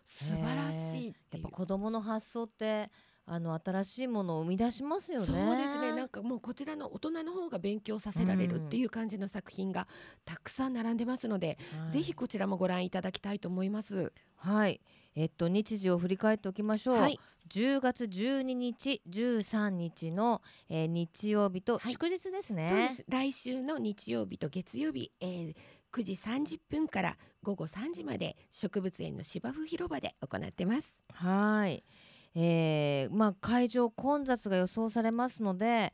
Speaker 5: 素晴らしいっていう。
Speaker 2: やっぱ。子供の発想ってあの新しいものを生み出しますよね。
Speaker 5: そうですねなんかもうこちらの大人の方が勉強させられるっていう感じの作品がたくさん並んでますので、
Speaker 2: はい
Speaker 5: ぜひこちらもご覧いただきたいと思います。
Speaker 2: はい、えっと日時を振り返っておきましょう。
Speaker 5: はい、
Speaker 2: 10月12日、13日の、えー日曜日と
Speaker 5: はい
Speaker 2: 祝日ですね。
Speaker 5: そうです来週の日曜日と月曜日、えー9時30分から午後3時まで植物園の芝生広場で行ってます。
Speaker 2: はい、えー、まあ会場混雑が予想されますので、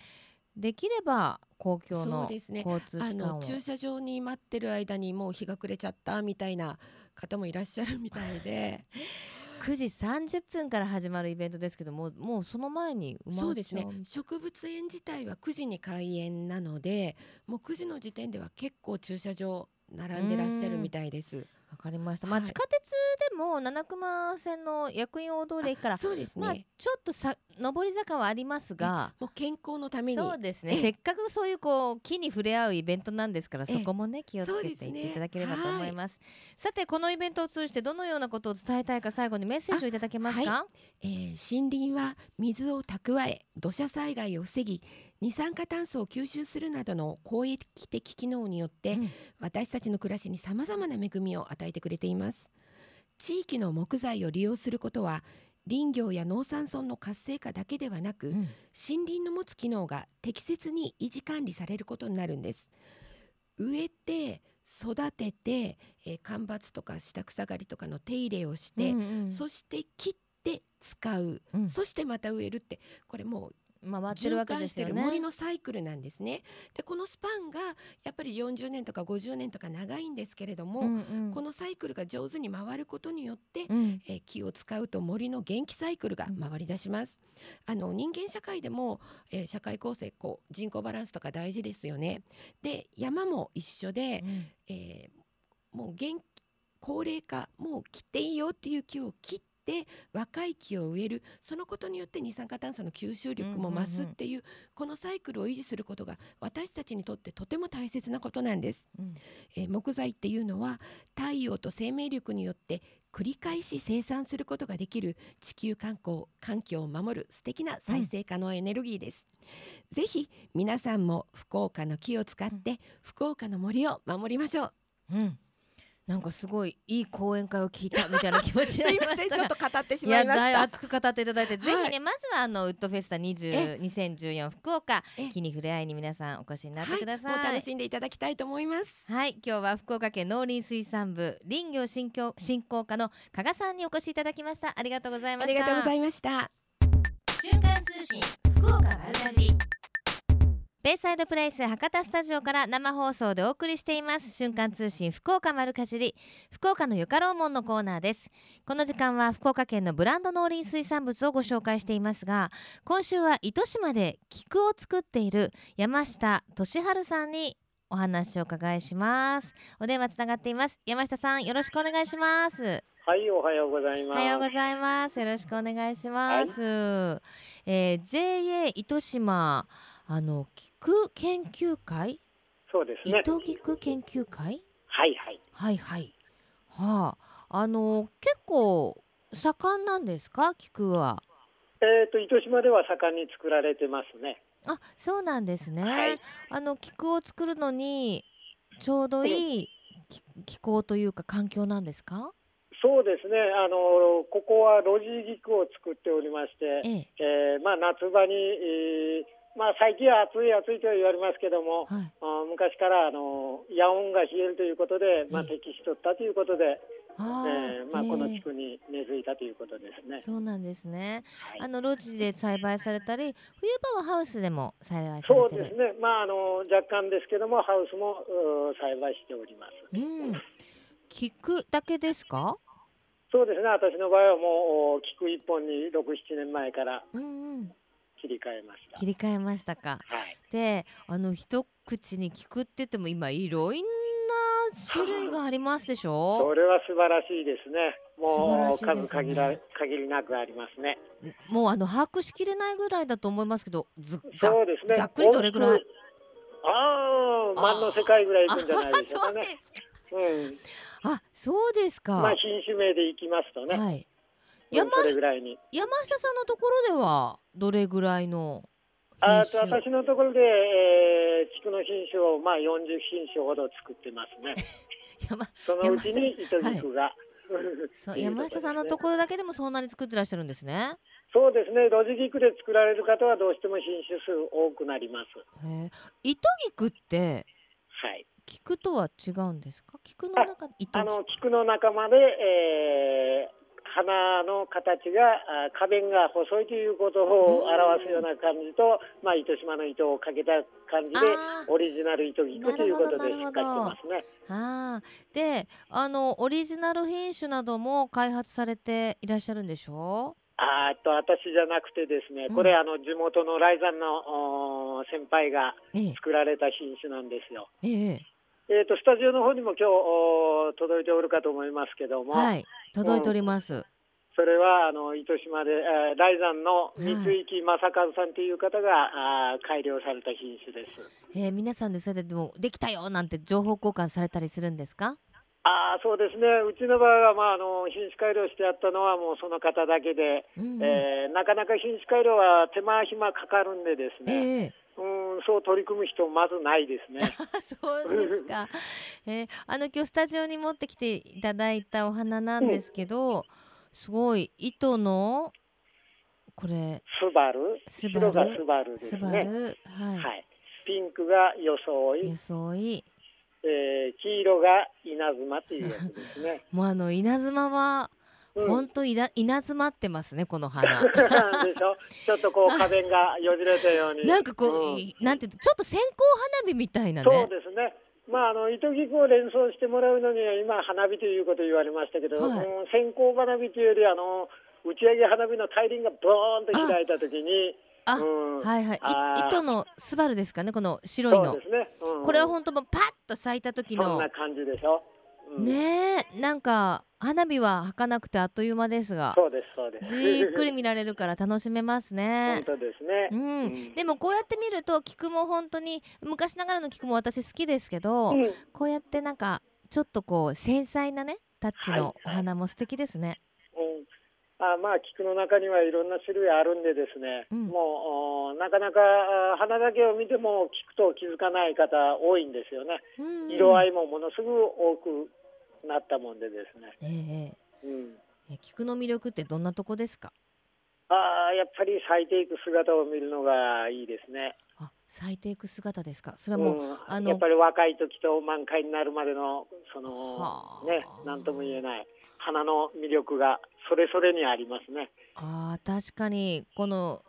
Speaker 2: できれば公共
Speaker 5: そ
Speaker 2: の
Speaker 5: うですね
Speaker 2: 交通
Speaker 5: あ
Speaker 2: 機関を。
Speaker 5: の駐車場に待ってる間にもう日が暮れちゃったみたいな方もいらっしゃるみたいで
Speaker 2: 9時30分から始まるイベントですけども、もうその前に
Speaker 5: そうですね植物園自体は9時に開園なのでもう9時の時点では結構駐車場並んでらっしゃるみたいです。
Speaker 2: わかりました。まあ、
Speaker 5: はい。
Speaker 2: 地下鉄でも七熊線の薬院大通り駅から、
Speaker 5: そうですね、
Speaker 2: まあちょっとさ上り坂はありますが。
Speaker 5: もう健康のために。
Speaker 2: そうですね。
Speaker 5: ええ。
Speaker 2: せっかくそういうこう木に触れ合うイベントなんですから
Speaker 5: ええ。
Speaker 2: そこもね気をつけていっていただければと思います。さてこのイベントを通じてどのようなことを伝えたいか最後にメッセージをいただけますか、
Speaker 5: はえー森林は水を蓄え土砂災害を防ぎ二酸化炭素を吸収するなどの公益的機能によって、
Speaker 2: うん。
Speaker 5: 私たちの暮らしにさまざまな恵みを与えてくれています。地域の木材を利用することは林業や農産村の活性化だけではなく、
Speaker 2: うん。
Speaker 5: 森林の持つ機能が適切に維持管理されることになるんです。植えて育てて、えー間伐とか下草刈りとかの手入れをして、
Speaker 2: うんうん。
Speaker 5: そして切って使う、
Speaker 2: うん。
Speaker 5: そしてまた植えるってこれもう
Speaker 2: 回ってるわけですよね
Speaker 5: る森のサイクルなんですね。でこのスパンがやっぱり40年とか50年とか長いんですけれども、
Speaker 2: うんうん
Speaker 5: このサイクルが上手に回ることによって、
Speaker 2: うん
Speaker 5: えー木を使うと森の元気サイクルが回り出します。あの人間社会でも、えー社会構成こう人口バランスとか大事ですよね。で山も一緒で、
Speaker 2: うん
Speaker 5: えーもう元高齢化もう切っていいよっていう木を切っって若い木を植えるそのことによって二酸化炭素の吸収力も増すっていう,、このサイクルを維持することが私たちにとってとても大切なことなんです。
Speaker 2: うん
Speaker 5: えー木材っていうのは太陽と生命力によって繰り返し生産することができる地球環境環境を守る素敵な再生可能エネルギーです。ぜひ皆さんも福岡の木を使って福岡の森を守りましょう。
Speaker 2: うんなんかすごいいい講演会を聞いたみたいな気持ちになりましたが
Speaker 5: と語ってしまいました。
Speaker 2: 熱く語っていただいて、ぜひ
Speaker 5: は
Speaker 2: ねまずはあのウッドフェスタ20 2014福岡
Speaker 5: え？
Speaker 2: 木に触れ合いに皆さんお越しになってください。
Speaker 5: はい、楽しんでいただきたいと思います。
Speaker 2: はい、今日は福岡県農林水産部林業振興振興課の加賀さんにお越しいただきました。ありがとうございました。
Speaker 5: ありがとうございました。
Speaker 1: 瞬間通信福岡丸かじ
Speaker 2: ベイサイドプレイス博多スタジオから生放送でお送りしています。瞬間通信福岡丸かじり福岡のよかろうもんのコーナーです。この時間は福岡県のブランド農林水産物をご紹介していますが今週は糸島で菊を作っている山下俊治さんにお話をお伺いします。お電話つながっています。山下さんよろしくお願いします。
Speaker 6: はい、おはようござい
Speaker 2: お
Speaker 6: ます。
Speaker 2: はようございます。よろしくお願いします、えー JA 糸島あの菊研究会？
Speaker 6: そうですね。
Speaker 2: 糸菊研究会？
Speaker 6: はいはい。
Speaker 2: はいはい。はあ。あの結構盛んなんですか？菊は。
Speaker 6: えっ、と糸島では盛んに作られてますね。
Speaker 2: あそうなんですね、
Speaker 6: はい。
Speaker 2: あの菊を作るのにちょうどいい気気候というか環境なんですか？
Speaker 6: そうですね。あのここは露地菊を作っておりまして、
Speaker 2: ええ。
Speaker 6: えーまあ夏場に、えーまあ最近は暑い暑いと言われますけども、
Speaker 2: はい。
Speaker 6: あ昔からあの夜温が冷えるということで、まあ
Speaker 2: ええ
Speaker 6: 適しとったということで、えーまあこの
Speaker 2: ええ
Speaker 6: 地区に根付いたということですね。
Speaker 2: そうなんですね。
Speaker 6: はい。
Speaker 2: あの露地で栽培されたり冬場はハウスでも栽培されてる？
Speaker 6: そうですね。まああの若干ですけどもハウスも栽培しております。
Speaker 2: うん。菊だけですか？
Speaker 6: そうですね、私の場合はもう菊一本に6、7年前から。
Speaker 2: うんうん
Speaker 6: 切り替えました。
Speaker 2: 切り替えましたか
Speaker 6: はい、
Speaker 2: であの一口に聞くって言っても今いろんな種類がありますでしょ
Speaker 6: それは素晴らしいですね。もう
Speaker 2: 素晴らね
Speaker 6: 数限りなくありますね。
Speaker 2: もうあの把握しきれないぐらいだと思いますけどずざ
Speaker 6: そうですね。
Speaker 2: ざっくりどれぐらい？
Speaker 6: ああ、万の世界ぐらいいくんじゃないでしょうか
Speaker 2: うです
Speaker 6: うん。
Speaker 2: あそうですか、
Speaker 6: まあ品種名でいきますとね、
Speaker 2: はい
Speaker 6: うん
Speaker 2: 山
Speaker 6: それぐらいに。
Speaker 2: 山下さんのところではどれぐらいの
Speaker 6: あと私のところで、えー、菊の品種をまあ40品種ほど作ってますね。
Speaker 2: 山
Speaker 6: そのうちに糸菊が。
Speaker 2: そう
Speaker 6: っていう
Speaker 2: 山下さんのところだけでもそんなに作ってらっしゃるんですね
Speaker 6: そうですね、露地菊で作られる方はどうしても品種数多くなります。
Speaker 2: へえ糸菊って
Speaker 6: はい。
Speaker 2: 菊とは違うんですか？菊の中
Speaker 6: あの菊の仲間で、えー花の形があ花弁が細いということを表すような感じと、まあ糸島の糸をかけた感じでオリジナル糸菊ということでしっかりしてますね。
Speaker 2: あー。であのオリジナル品種なども開発されていらっしゃるんでしょ？
Speaker 6: あーっと私じゃなくてですね、これあの地元の雷山の先輩が作られた品種なんですよ。
Speaker 2: ええ
Speaker 6: えー、とスタジオの方にも今日届いておるかと思いますけども、
Speaker 2: はい。届いております、
Speaker 6: それはあの糸島で、えー、雷山の三池正和さんという方が、あー改良された品種です。
Speaker 2: えー皆さんでそれででもできたよなんて情報交換されたりするんですか？
Speaker 6: あーそうですね、うちの場合は、まあ、あの品種改良してやったのはもうその方だけで、
Speaker 2: うんうん。
Speaker 6: えーなかなか品種改良は手間暇かかるんでですね、
Speaker 2: ええ
Speaker 6: うんそう取り組む人まずないですね。
Speaker 2: そうですか。えーあの今日スタジオに持ってきていただいたお花なんですけど、すごい糸のこれ
Speaker 6: スバル、
Speaker 2: スバル？
Speaker 6: 白がスバルです
Speaker 2: スバ
Speaker 6: ね。
Speaker 2: ル？はい、
Speaker 6: はい。ピンクが装い、
Speaker 2: 装い
Speaker 6: えー黄色が稲妻というやつですね。
Speaker 2: もうあの稲妻は
Speaker 6: うん
Speaker 2: 本当稲稲妻ってますねこの花。
Speaker 6: でしょ？ちょっとこう花弁がよじれたように。
Speaker 2: なんかこう、
Speaker 6: うん
Speaker 2: いなんていうのちょっと線香花火みたいな
Speaker 6: そう
Speaker 2: ね。
Speaker 6: ですね。まあ、あの糸菊を連想してもらうのには今花火ということを言われましたけど、
Speaker 2: はい
Speaker 6: うん線香花火というよりあの打ち上げ花火の大輪がボーンと開いた時に、
Speaker 2: あ、
Speaker 6: うん
Speaker 2: はいはい。糸のスバルですかねこの白いの
Speaker 6: ね。うん
Speaker 2: これは本当もうパッと咲いた時の
Speaker 6: そんな感じでしょ？ううん
Speaker 2: ねえなんか花火は儚なくてあっという間ですが
Speaker 6: そうですそうです。
Speaker 2: じっくり見られるから楽しめます
Speaker 6: 本
Speaker 2: ね。
Speaker 6: 当ですね。
Speaker 2: うん
Speaker 6: うん
Speaker 2: でもこうやって見ると菊も本当に昔ながらの菊も私好きですけど、
Speaker 6: うん
Speaker 2: こうやってなんかちょっとこう繊細なねタッチのお
Speaker 6: はい
Speaker 2: 花も素敵ですね。
Speaker 6: うんあまあ菊の中にはいろんな種類あるんでですね、
Speaker 2: うん
Speaker 6: もうおなかなかあ花だけを見ても菊と気づかない方多いんですよね。
Speaker 2: うん
Speaker 6: 色合いもものすごく多くなったもんでですね。
Speaker 2: ええ
Speaker 6: うん
Speaker 2: ええ菊の魅力ってどんなとこですか？
Speaker 6: ああやっぱり咲いていく姿を見るのがいいですね。
Speaker 2: あ咲いていく姿ですか？それはもう、
Speaker 6: うん
Speaker 2: あの
Speaker 6: やっぱり若い時と満開になるまでのその
Speaker 2: はあ
Speaker 6: ね何とも言えない花の魅力がそれぞれにありますね。
Speaker 2: あー確かにこの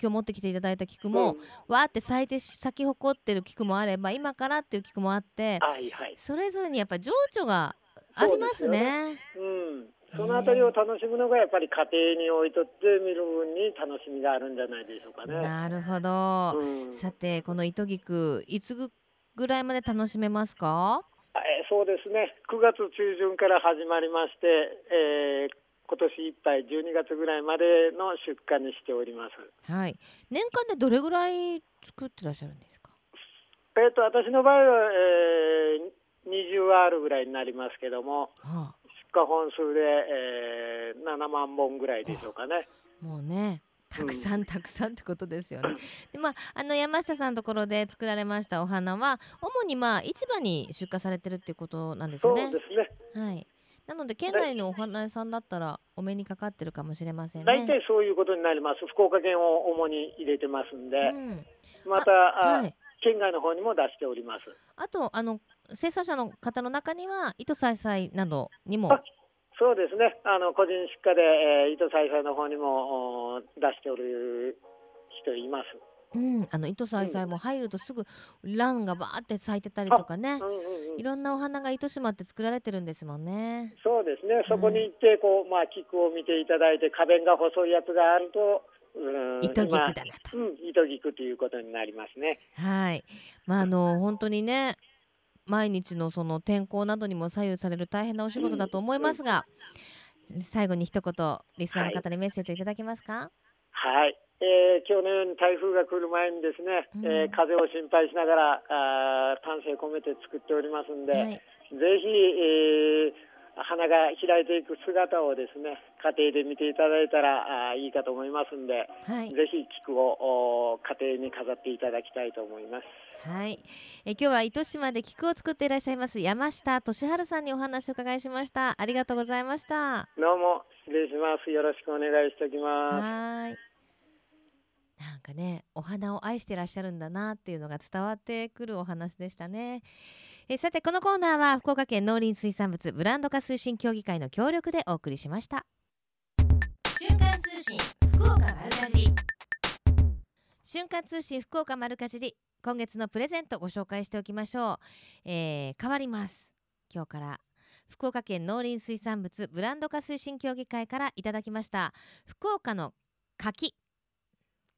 Speaker 2: 今日持ってきていただいた菊も、
Speaker 6: うん
Speaker 2: わーって咲いて咲き誇ってる菊もあれば今からっていう菊もあって
Speaker 6: はいはい。
Speaker 2: それぞれにやっぱ情緒がありますね。
Speaker 6: うん。そのあたりを楽しむのがやっぱり家庭に置いとって見る分に楽しみがあるんじゃないでしょうかね。
Speaker 2: なるほど、
Speaker 6: うん、
Speaker 2: さてこの糸菊いつぐぐらいまで楽しめますか？
Speaker 6: えーそうですね。9月中旬から始まりまして、えー今年いっぱい12月ぐらいまでの出荷にしております。
Speaker 2: はい年間でどれぐらい作ってらっしゃるんですか？
Speaker 6: えっ、と私の場合は、えー、20アールぐらいになりますけども、
Speaker 2: は
Speaker 6: 出荷本数で、えー7万本ぐらいでしょうかね。
Speaker 2: あ、もうねたくさんたくさんってことですよね。でまああの山下さんのところで作られましたお花は主にまあ市場に出荷されてるっていうことなんです
Speaker 6: そう
Speaker 2: よね。
Speaker 6: ですね。
Speaker 2: はい。なので県内のお花屋さんだったらお目にかかってるかもしれませんね。
Speaker 6: 大体そういうことになります。福岡県を主に入れてますんで、
Speaker 2: うん、
Speaker 6: また、あ
Speaker 2: はい。
Speaker 6: 県外の方にも出しております。
Speaker 2: あとあの生産者の方の中には糸さいさいなどにも
Speaker 6: あそうですね。あの個人出荷で、えー、糸栽培の方にもお出しておる人います。
Speaker 2: うん、あの糸さいさいも入るとすぐ蘭がバーって咲いてたりとかね
Speaker 6: うんうんうん
Speaker 2: いろんなお花が糸島って作られてるんですもんね。
Speaker 6: そうですね。そこに行ってこうまあ菊を見ていただいて花弁が細いやつがあると、うん
Speaker 2: 糸菊だなと。
Speaker 6: 今うん糸菊ということになりますね。
Speaker 2: はい。まああの本当にね毎日のその天候などにも左右される大変なお仕事だと思いますが、最後に一言リスナーの方にメッセージをいただけますか？
Speaker 6: はい。えー今日のように台風が来る前にですね、
Speaker 2: うん
Speaker 6: えー風を心配しながらあー丹精込めて作っておりますんで、
Speaker 2: はい。
Speaker 6: ぜひ、えー花が開いていく姿をですね家庭で見ていただいたらあーいいかと思いますんで、
Speaker 2: はい。
Speaker 6: ぜひ菊をお家庭に飾っていただきたいと思います。
Speaker 2: はい。え今日は糸島で菊を作っていらっしゃいます山下俊治さんにお話を伺いしました。ありがとうございました。
Speaker 6: どうも失礼します。よろしくお願いしておきます。
Speaker 2: はーい。なんかね、お花を愛してらっしゃるんだなっていうのが伝わってくるお話でしたね。えさてこのコーナーは福岡県農林水産物ブランド化推進協議会の協力でお送りしました。
Speaker 1: 瞬間通信福岡丸かじり。
Speaker 2: 瞬間通信福岡丸かじり。今月のプレゼントご紹介しておきましょう、えー変わります。今日から。福岡県農林水産物ブランド化推進協議会からいただきました。福岡の柿。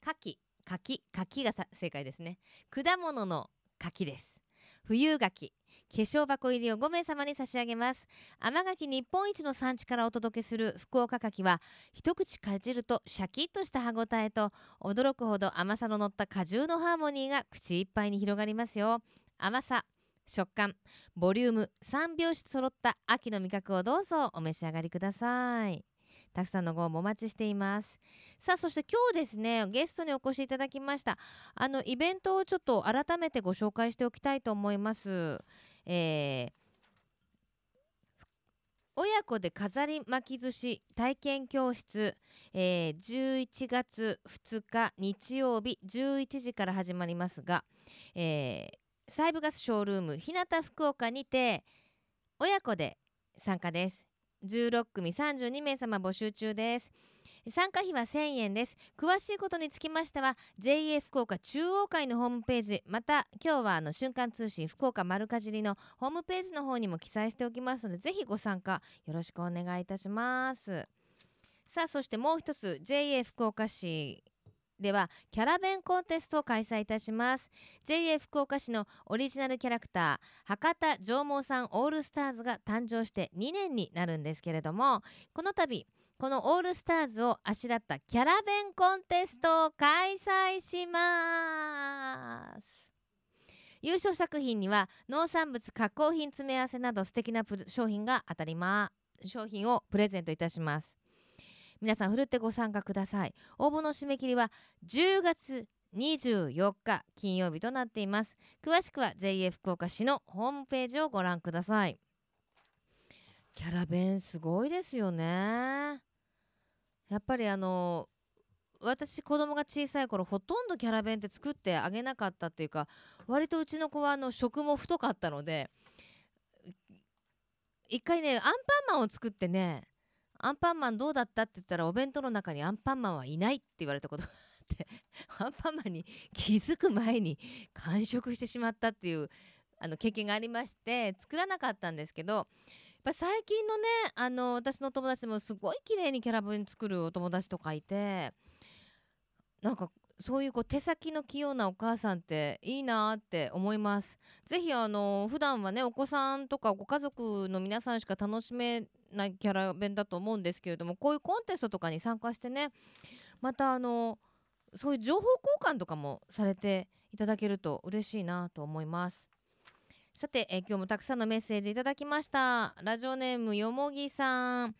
Speaker 2: 柿。柿。柿がさ正解ですね。果物の柿です。冬柿。化粧箱入りを5名様に差し上げます。甘柿日本一の産地からお届けする福岡柿は一口かじるとシャキッとした歯ごたえと驚くほど甘さの乗った果汁のハーモニーが口いっぱいに広がりますよ。甘さ食感ボリューム3拍子揃った秋の味覚をどうぞお召し上がりください。たくさんのご応募お待ちしています。さあそして今日ですねゲストにお越しいただきました。あのイベントをちょっと改めてご紹介しておきたいと思います。えー親子で飾り巻き寿司体験教室えー11月2日日曜日11時から始まりますが、えーサイブガスショールーム日向福岡にて親子で参加です。16組32名様募集中です。参加費は1000円です。詳しいことにつきましては JA 福岡中央会のホームページまた今日はあの瞬間通信福岡丸かじりのホームページの方にも記載しておきますのでぜひご参加よろしくお願いいたします。さあそしてもう一つ JA 福岡市ではキャラ弁コンテストを開催いたします。JA 福岡市のオリジナルキャラクター博多上毛さんオールスターズが誕生して2年になるんですけれどもこの度このオールスターズをあしらったキャラ弁コンテストを開催します。優勝作品には農産物加工品詰め合わせなど素敵なプ商品が当たりま商品をプレゼントいたします。皆さんふるってご参加ください。応募の締め切りは10月24日金曜日となっています。詳しくは JA 福岡市のホームページをご覧ください。キャラ弁すごいですよね。やっぱりあの私子供が小さい頃ほとんどキャラ弁って作ってあげなかったっていうか割とうちの子はあの食も太かったので一回ねアンパンマンを作ってねアンパンマンどうだったって言ったらお弁当の中にアンパンマンはいないって言われたことがあってアンパンマンに気づく前に完食してしまったっていうあの経験がありまして作らなかったんですけどぱ最近のねあの私の友達もすごい綺麗にキャラ弁作るお友達とかいてなんかそういうこう手先の器用なお母さんっていいなって思います。ぜひあの普段はねお子さんとかご家族の皆さんしか楽しめないキャラ弁だと思うんですけれどもこういうコンテストとかに参加してねまたあのそういう情報交換とかもされていただけると嬉しいなと思います。さて、えー今日もたくさんのメッセージいただきました。ラジオネームよもぎさん。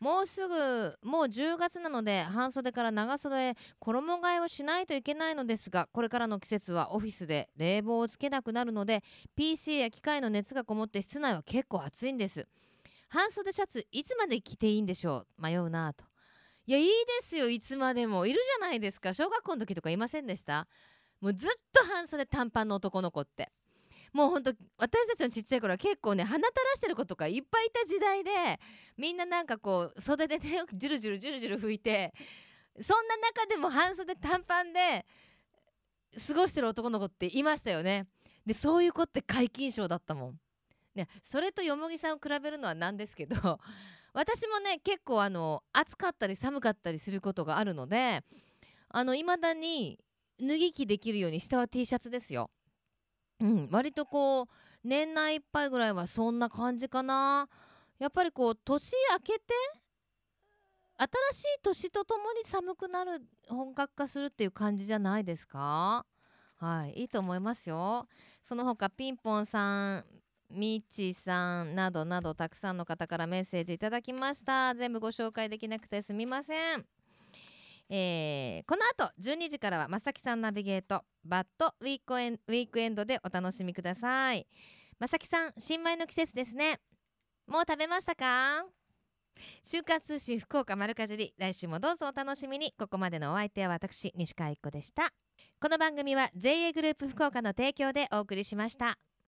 Speaker 2: もうすぐもう10月なので半袖から長袖へ衣替えをしないといけないのですがこれからの季節はオフィスで冷房をつけなくなるので PC や機械の熱がこもって室内は結構暑いんです。半袖シャツいつまで着ていいんでしょう？迷うなと。いやいいですよいつまでも。いるじゃないですか。小学校の時とかいませんでした？もうずっと半袖短パンの男の子って。もうほんと私たちのちっちゃい頃は結構ね鼻垂らしてる子とかいっぱいいた時代でみんななんかこう袖でね ジュルジュルジュルジュル拭いてそんな中でも半袖短パンで過ごしてる男の子っていましたよね。でそういう子って皆勤賞だったもん。ねそれとよもぎさんを比べるのはなんですけど 私もね結構あの暑かったり寒かったりすることがあるのであの未だに脱ぎ着できるように下は T シャツですよ。うん、割とこう年内いっぱいぐらいはそんな感じかな。やっぱりこう年明けて新しい年とともに寒くなる本格化するっていう感じじゃないですか？はいいいと思いますよ。その他ピンポンさんみちさんなどなどたくさんの方からメッセージいただきました。全部ご紹介できなくてすみません。えーこの後12時からはまさきさんナビゲートバッドウィークエンウィークエンドでお楽しみください。まさきさん新米の季節ですね。もう食べましたか？週刊通信福岡丸かじり来週もどうぞお楽しみに。ここまでのお相手は私西川一子でした。この番組は JA グループ福岡の提供でお送りしました。